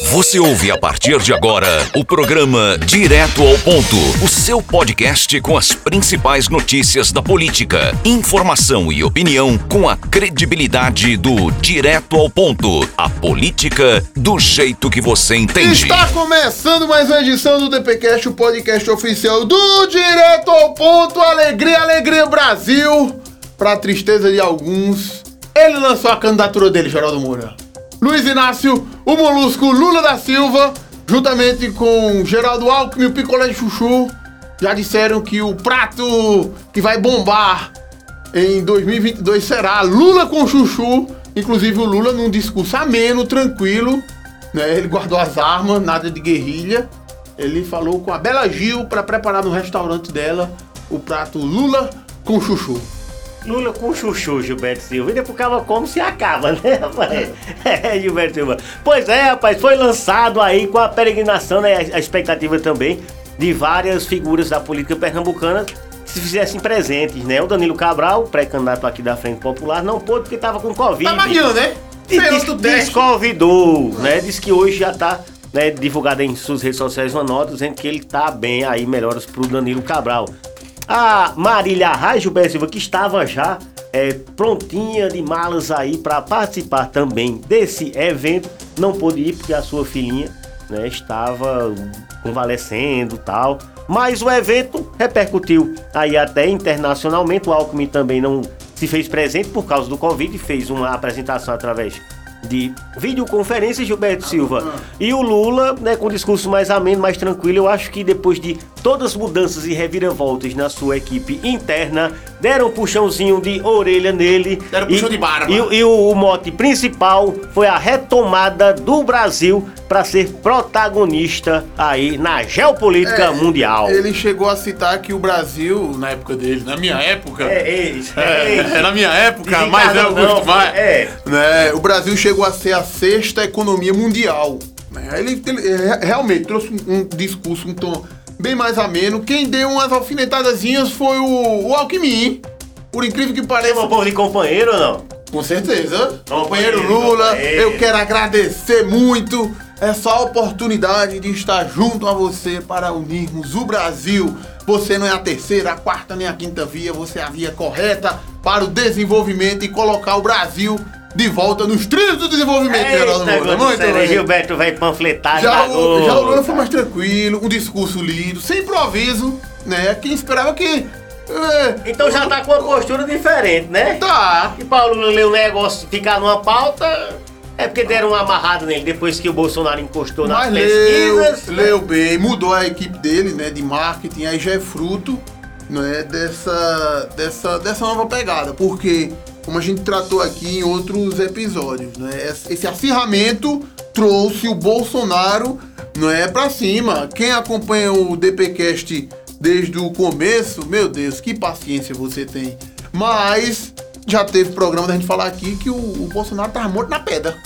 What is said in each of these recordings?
Você ouve a partir de agora o programa Direto ao Ponto, o seu podcast com as principais notícias da política, informação e opinião com a credibilidade do Direto ao Ponto, a política do jeito que você entende. Está começando mais uma edição do DPcast, o podcast oficial do Direto ao Ponto. Alegria, alegria Brasil. Para tristeza de alguns, ele lançou a candidatura dele, Geraldo Moura. Luiz Inácio, o Molusco Lula da Silva, juntamente com Geraldo Alckmin e o Picolé de Chuchu, já disseram que o prato que vai bombar em 2022 será Lula com Chuchu. Inclusive o Lula num discurso ameno, tranquilo, né? Ele guardou as armas, nada de guerrilha. Ele falou com a Bela Gil para preparar no restaurante dela o prato Lula com Chuchu. Lula com chuchu, Gilberto Silva. E depois acaba como se acaba, né, rapaz? É, Gilberto Silva. Pois é, rapaz, foi lançado aí com a peregrinação, né? A expectativa também de várias figuras da política pernambucana se fizessem presentes, né? O Danilo Cabral, pré-candidato aqui da Frente Popular, não pôde porque estava com Covid. Tá maquiando, né? Diz, desconvidou, né? Diz que hoje já tá né, divulgado em suas redes sociais uma nota dizendo que ele tá bem aí, melhoras pro Danilo Cabral. A Marília Gilberto Silva, que estava já é, prontinha de malas aí para participar também desse evento, não pôde ir porque a sua filhinha né, estava convalescendo tal. Mas o evento repercutiu aí até internacionalmente. O Alckmin também não se fez presente por causa do Covid, fez uma apresentação através de videoconferência, Gilberto Silva. E o Lula, né, com um discurso mais ameno, mais tranquilo, eu acho que depois de todas as mudanças e reviravoltas na sua equipe interna, deram um puxãozinho de orelha nele. Deram um puxão de barba. E, e o, o mote principal foi a retomada do Brasil para ser protagonista aí na geopolítica É, mundial. Ele chegou a citar que o Brasil, na época dele, na minha época. É, é. É, É, é na minha época, mas eu não, gosto mais. é. Né, o Brasil chegou a ser a sexta economia mundial. né? Ele, ele, é, realmente trouxe um, um discurso, um tom bem mais ameno. Quem deu umas alfinetadazinhas foi o, o Alckmin. Por incrível que pareça. Tem um povo de companheiro ou não? Com certeza. Companheiro, Companheiro Lula, companheiro. eu quero agradecer muito essa oportunidade de estar junto a você para unirmos o Brasil. Você não é a terceira, a quarta nem a quinta via, você é a via correta para o desenvolvimento e colocar o Brasil de volta nos trilhos do desenvolvimento, Geraldo Moura. Muito bem. Gilberto vai panfletar Já o, já o Lula foi mais tranquilo, um discurso lindo, sem improviso, né? Quem esperava que. é, Então já tá com uma postura diferente, né? tá. E Paulo leu o negócio ficar numa pauta. É porque deram uma amarrada nele depois que o Bolsonaro encostou nas Mas leu, pesquisas. né? leu bem, mudou a equipe dele, né, de marketing, aí já é fruto, né, dessa, dessa, dessa nova pegada, porque, como a gente tratou aqui em outros episódios, né, esse acirramento trouxe o Bolsonaro, não é, pra cima. Quem acompanha o DPcast desde o começo, meu Deus, que paciência você tem. Mas já teve programa da gente falar aqui que o, o Bolsonaro tava morto na pedra.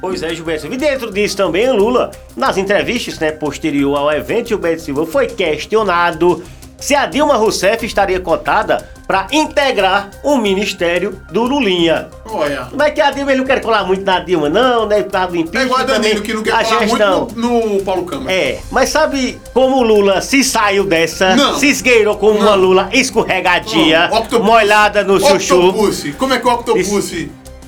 Pois é, Gilberto. E dentro disso também, Lula, nas entrevistas, né, posterior ao evento, Gilberto Silva foi questionado se a Dilma Rousseff estaria cotada para integrar o ministério do Lulinha. Olha. Como é que a Dilma ele não quer colar muito na Dilma, não, né? Por causa do impeachment. É igual a Danilo também que não quer a falar gestão. muito no, no Paulo Câmara. É, mas sabe como o Lula se saiu dessa? Não. Se esgueirou como uma Não. Lula escorregadia, octopus. molhada no chuchu. Octopus. Como é que o Octopus...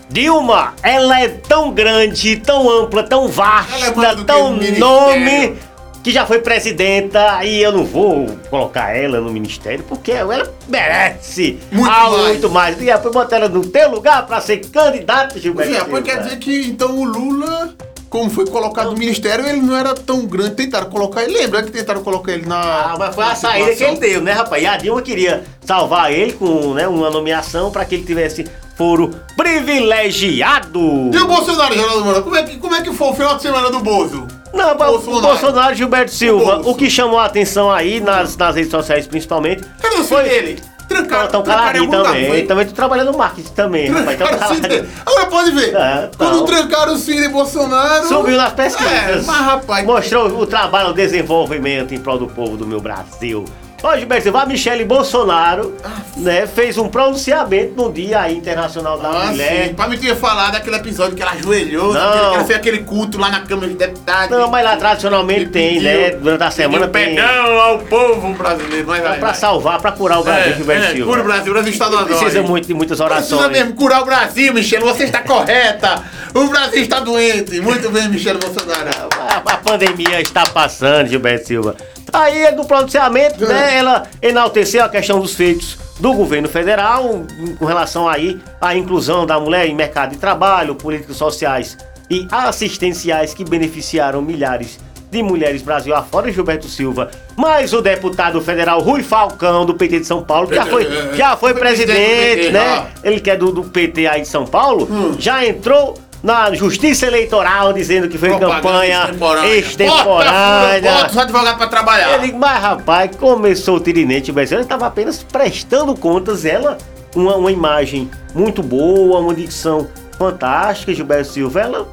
Dilma, ela é tão grande, tão ampla, tão é vasta, que tão um ministério. Que já foi presidenta e eu não vou colocar ela no ministério porque ela merece Muito algo mais. muito mais. E depois botar ela no teu lugar pra ser candidata, Gilberto. Sim, Silva. quer dizer que então o Lula, como foi colocado no ministério, ele não era tão grande. Tentaram colocar ele. Lembra que tentaram colocar ele na. Ah, mas foi a na saída que situação? ele deu, né, rapaz? E a Dilma queria salvar ele com né, uma nomeação pra que ele tivesse foro privilegiado. E o Bolsonaro, Geraldo Moura? Como é, que, como é que foi o final de semana do Bozo? Não, mas o Bolsonaro. Bolsonaro Gilberto Silva, Bolso. o que chamou a atenção aí nas, nas redes sociais principalmente. Cadê o foi dele? Trancaram, Tão trancaram em caladinho algum lugar, também. Também tô trabalhando no marketing também, rapaz. Tão Trancaram o Cid caladinho. dele. Agora pode ver. É, Quando não. trancaram o Cid e Bolsonaro. Subiu nas pesquisas. É, mas rapaz. Mostrou o trabalho, o desenvolvimento em prol do povo do meu Brasil. Ó, Gilberto Silva, a Michele Bolsonaro, né, fez um pronunciamento no Dia Internacional da Ah, Mulher. sim. Pra me ter falado daquele episódio que ela ajoelhou, Não. que ela fez aquele culto lá na Câmara de Deputados. Não, mas lá tradicionalmente tem, pediu- né? Durante a semana tem. perdão ao povo brasileiro. Mas vai, Pra vai. salvar, pra curar o Brasil, É, Gilberto é, Silva. cura o Brasil, o Brasil está doando. Precisa muito de muitas Precisa orações. mesmo curar o Brasil, Michele. Você está correta. O Brasil está doente. Muito bem, Michele Bolsonaro. A, a pandemia está passando, Gilberto Silva. Aí, no pronunciamento, né, ela enalteceu a questão dos feitos do governo federal com relação aí à inclusão da mulher em mercado de trabalho, políticas sociais e assistenciais que beneficiaram milhares de mulheres Brasil afora, Gilberto Silva. Mas o deputado federal Rui Falcão, do PT de São Paulo, que já foi, já foi presidente né? Ele que é do, do PT aí de São Paulo, já entrou na justiça eleitoral dizendo que foi Propaganda campanha extemporânea. extemporânea. Bota, os advogados pra trabalhar. Ele, mas rapaz, começou o tirinete brasileiro, estava apenas prestando contas, ela, uma, uma imagem muito boa, uma dicção fantástica, Gilberto Silva, ela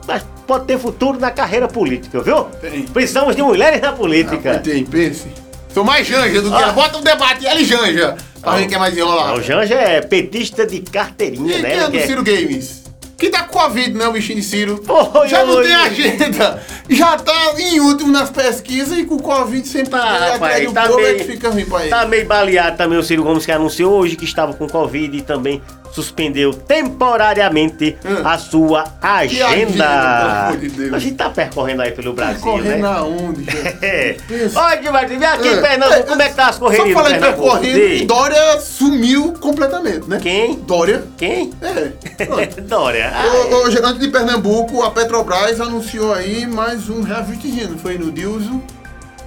pode ter futuro na carreira política, viu? Tem. Precisamos de mulheres na política. Ah, tem, pense. Sou mais janja do que Ah. ela. Bota um debate, ela e janja. Pra ver quem é mais enrolar. o Janja é petista de carteirinha, E né? quem é do Ciro Games? Que tá com Covid, né, o bichinho de Ciro? Oi, Já não oi. tem agenda. Já tá em último nas pesquisas e com o Covid sempre Tá, rapaz, atrás do tá povo, é meio- que fica ruim pra ele. Tá meio baleado também o Ciro Gomes que anunciou hoje que estava com Covid e também suspendeu temporariamente Hum. a sua agenda. agenda, de. A gente tá percorrendo aí pelo Brasil, Correndo né? aonde? É. Olha, Gilberto, vem aqui É, Pernambuco, é, como é que tá as correrias Só Pernambuco? percorrendo, Diz. Dória sumiu completamente, né? Quem? Dória. Quem? É. Dória. Ô, ô, Gerante de Pernambuco, a Petrobras anunciou aí mais um reajustezinho, foi no Dilso?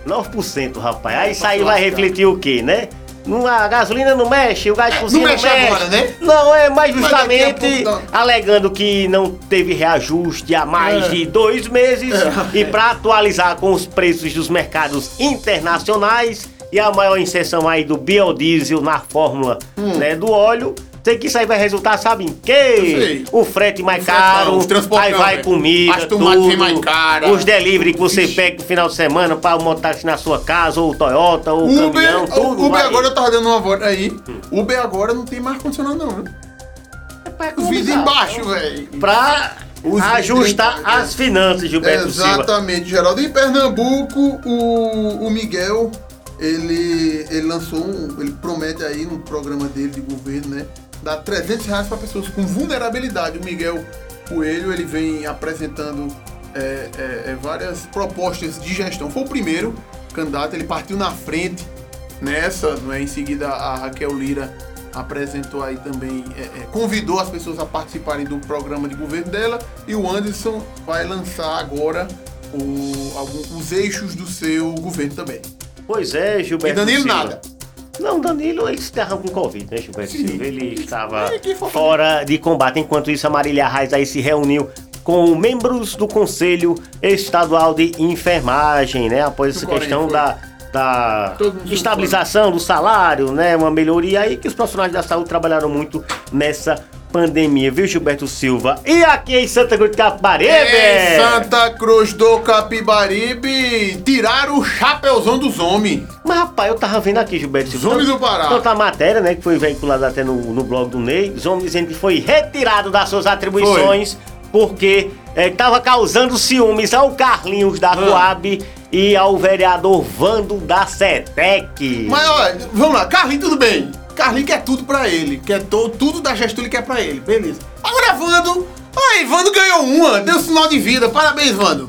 9%, rapaz. Aí isso aí vai refletir o quê, né? Não, a gasolina não mexe, o gás de cozinha não, mexe agora, né? Não, é mais justamente pouco alegando que não teve reajuste há mais É. de dois meses É. e para atualizar com os preços dos mercados internacionais e a maior inserção aí do biodiesel na fórmula Hum. né, do óleo. Sei que isso aí vai resultar, sabe em quê? O frete mais O caro, o aí vai comida, As tudo, vem mais cara. os delivery que você Ixi. pega no final de semana para um mototáxi na sua casa, ou Toyota, ou Uber, caminhão, tudo o Uber vai. agora eu tava dando uma volta aí. Uber agora não tem mais ar-condicionado não, né? Os vídeos embaixo, velho. Pra Os ajustar vidros- as finanças, Gilberto Silva. Exatamente, Geraldo. Em Pernambuco, o, o Miguel, ele, ele lançou um. Ele promete aí no programa dele de governo, né? Dar 300 reais para pessoas com vulnerabilidade. O Miguel Coelho, ele vem apresentando é, é, é, várias propostas de gestão. Foi o primeiro candidato, ele partiu na frente nessa, não é? Em seguida, a Raquel Lira apresentou aí também, é, é, convidou as pessoas a participarem do programa de governo dela e o Anderson vai lançar agora o, algum- os eixos do seu governo também. Pois é, E Gilberto Danilo Silva. nada. Não, Danilo, ele estava com Covid, né, Gilberto. Silva? Ele estava fora de combate. Enquanto isso, a Marília Reis aí se reuniu com membros do Conselho Estadual de Enfermagem, né? Após essa questão da, da estabilização do salário, né? Uma melhoria aí que os profissionais da saúde trabalharam muito nessa pandemia, viu, Gilberto Silva? E aqui em Santa Cruz de Capibaribe? Em Santa Cruz do Capibaribe, tiraram o chapeuzão dos homens. Mas rapaz, eu tava vendo aqui, Gilberto Silva. Os homens do Pará. Tanta matéria, né, que foi veiculada até no, no blog do Ney. Os homens dizendo que foi retirado das suas atribuições porque estava causando ciúmes ao Carlinhos da Ah. Coab e ao vereador Vando da Setec. Mas olha, vamos lá, Carlinhos, tudo bem. Carlinhos quer tudo pra ele. Quer to- tudo da gestão ele quer pra ele. Beleza. Agora, Vando. Ai, Vando ganhou uma. Deu sinal de vida. Parabéns, Vando.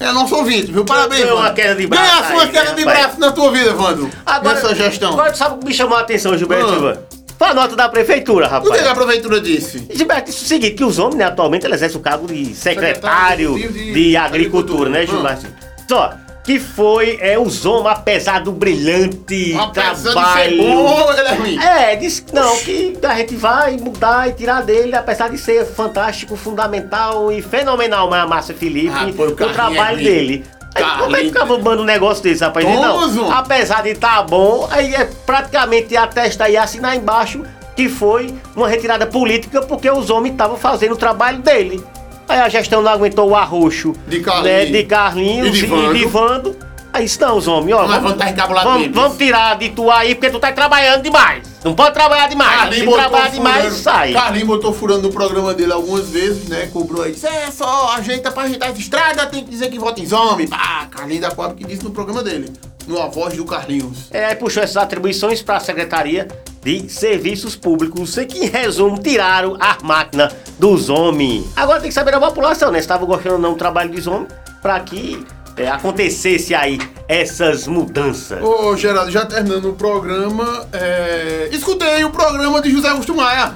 É nosso ouvinte, viu? Parabéns, Ganhou uma queda de braço Ganhasse uma aí, queda né, de rapaz? braço na tua vida, Vando. nessa gestão. Agora sabe o que me chamou a atenção, Gilberto Ah. Silva? Foi a nota da prefeitura, O que rapaz. que a prefeitura disse? Gilberto, isso é o seguinte, que os homens, né, atualmente, eles exercem o cargo de secretário Secretário de, executivo de agricultura, né, Agricultura. Gilberto? Só, que foi, é, os homens, apesar do brilhante Apesar de ser trabalho... bom, ele é ruim. É, disse que não, que a gente vai mudar e tirar dele, apesar de ser fantástico, fundamental e fenomenal, mas a Márcia Felipe, Ah, pô, o o trabalho é ruim. dele. Aí, como é que Carlinhos- ficava bando um negócio desse, rapaz? Vamos, Não, apesar de estar bom, aí é praticamente atesta e assinar embaixo que foi uma retirada política porque os homens estavam fazendo o trabalho dele. Aí a gestão não aguentou o arroxo De Carlinhos. né, de Carlinhos E de e Vando. de Vando. Aí não, os homens, ó. Mas vamos vamos, mesmo. vamos tirar de tu aí, porque tu tá trabalhando demais. Não pode trabalhar demais. Se trabalhar demais, sai. Carlinhos botou furando no programa dele algumas vezes, né? Cobrou aí. Disse, é só ajeita pra ajeitar essa estrada, tem que dizer que vota em homem. Pá, Carlinhos da Coab que disse no programa dele. No A Voz do Carlinhos. É, aí puxou essas atribuições para a Secretaria de Serviços Públicos, e que em resumo tiraram a máquina dos homens. Agora tem que saber da população, né? Se estavam gostando ou não do trabalho dos homens, para que é, acontecesse aí essas mudanças. Ô, Geraldo, já terminando o programa, é... escutei o programa de José Augusto Maia.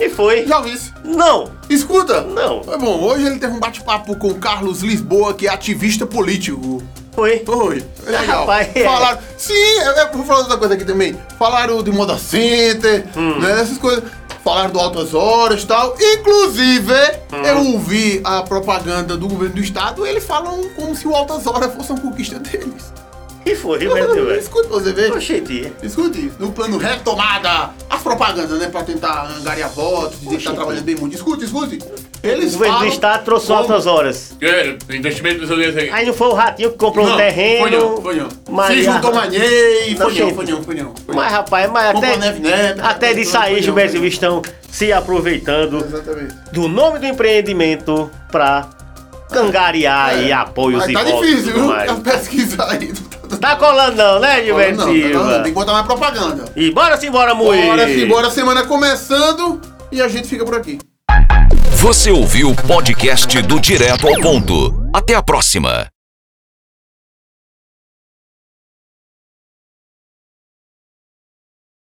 E foi? Já ouvi isso. Não. Escuta. Não. Foi bom, hoje ele teve um bate-papo com o Carlos Lisboa, que é ativista político. Foi. Foi. Legal. Rapaz, é. Falaram. Sim, eu, eu vou falar outra coisa aqui também. Falaram de Moda Center, Hum. né? Essas coisas. Falaram do Altas Horas e tal. Inclusive, Hum. eu ouvi a propaganda do governo do estado, eles falam como se o Altas Horas fosse uma conquista deles. E foi, realmente, velho. Escute pra você ver. Oxente. Escute, no plano retomada, as propagandas, né, pra tentar angariar votos, dizer que tá trabalhando bem muito. Escute, escute. O Eles governo do estado trouxe como- altas horas. É, investimento dos outros aí. Aí não foi o ratinho que comprou um Não, terreno. Foi não, foi não. Mas, Se juntou Manhei, foi não, gente. foi não, foi não. Foi não. mas rapaz, mas até, Neve Neto, até aí, não, Gilberto estão se aproveitando Exatamente. do nome do empreendimento pra angariar aí apoios Mas e tá votos e difícil, viu? mais. A pesca aí. Tá colando não, né, Não, Gilberto não, Silva? tem que botar mais propaganda. E bora se embora, Mui! Bora, sim, bora, semana começando e a gente fica por aqui. Você ouviu o podcast do Direto ao Ponto. Até a próxima.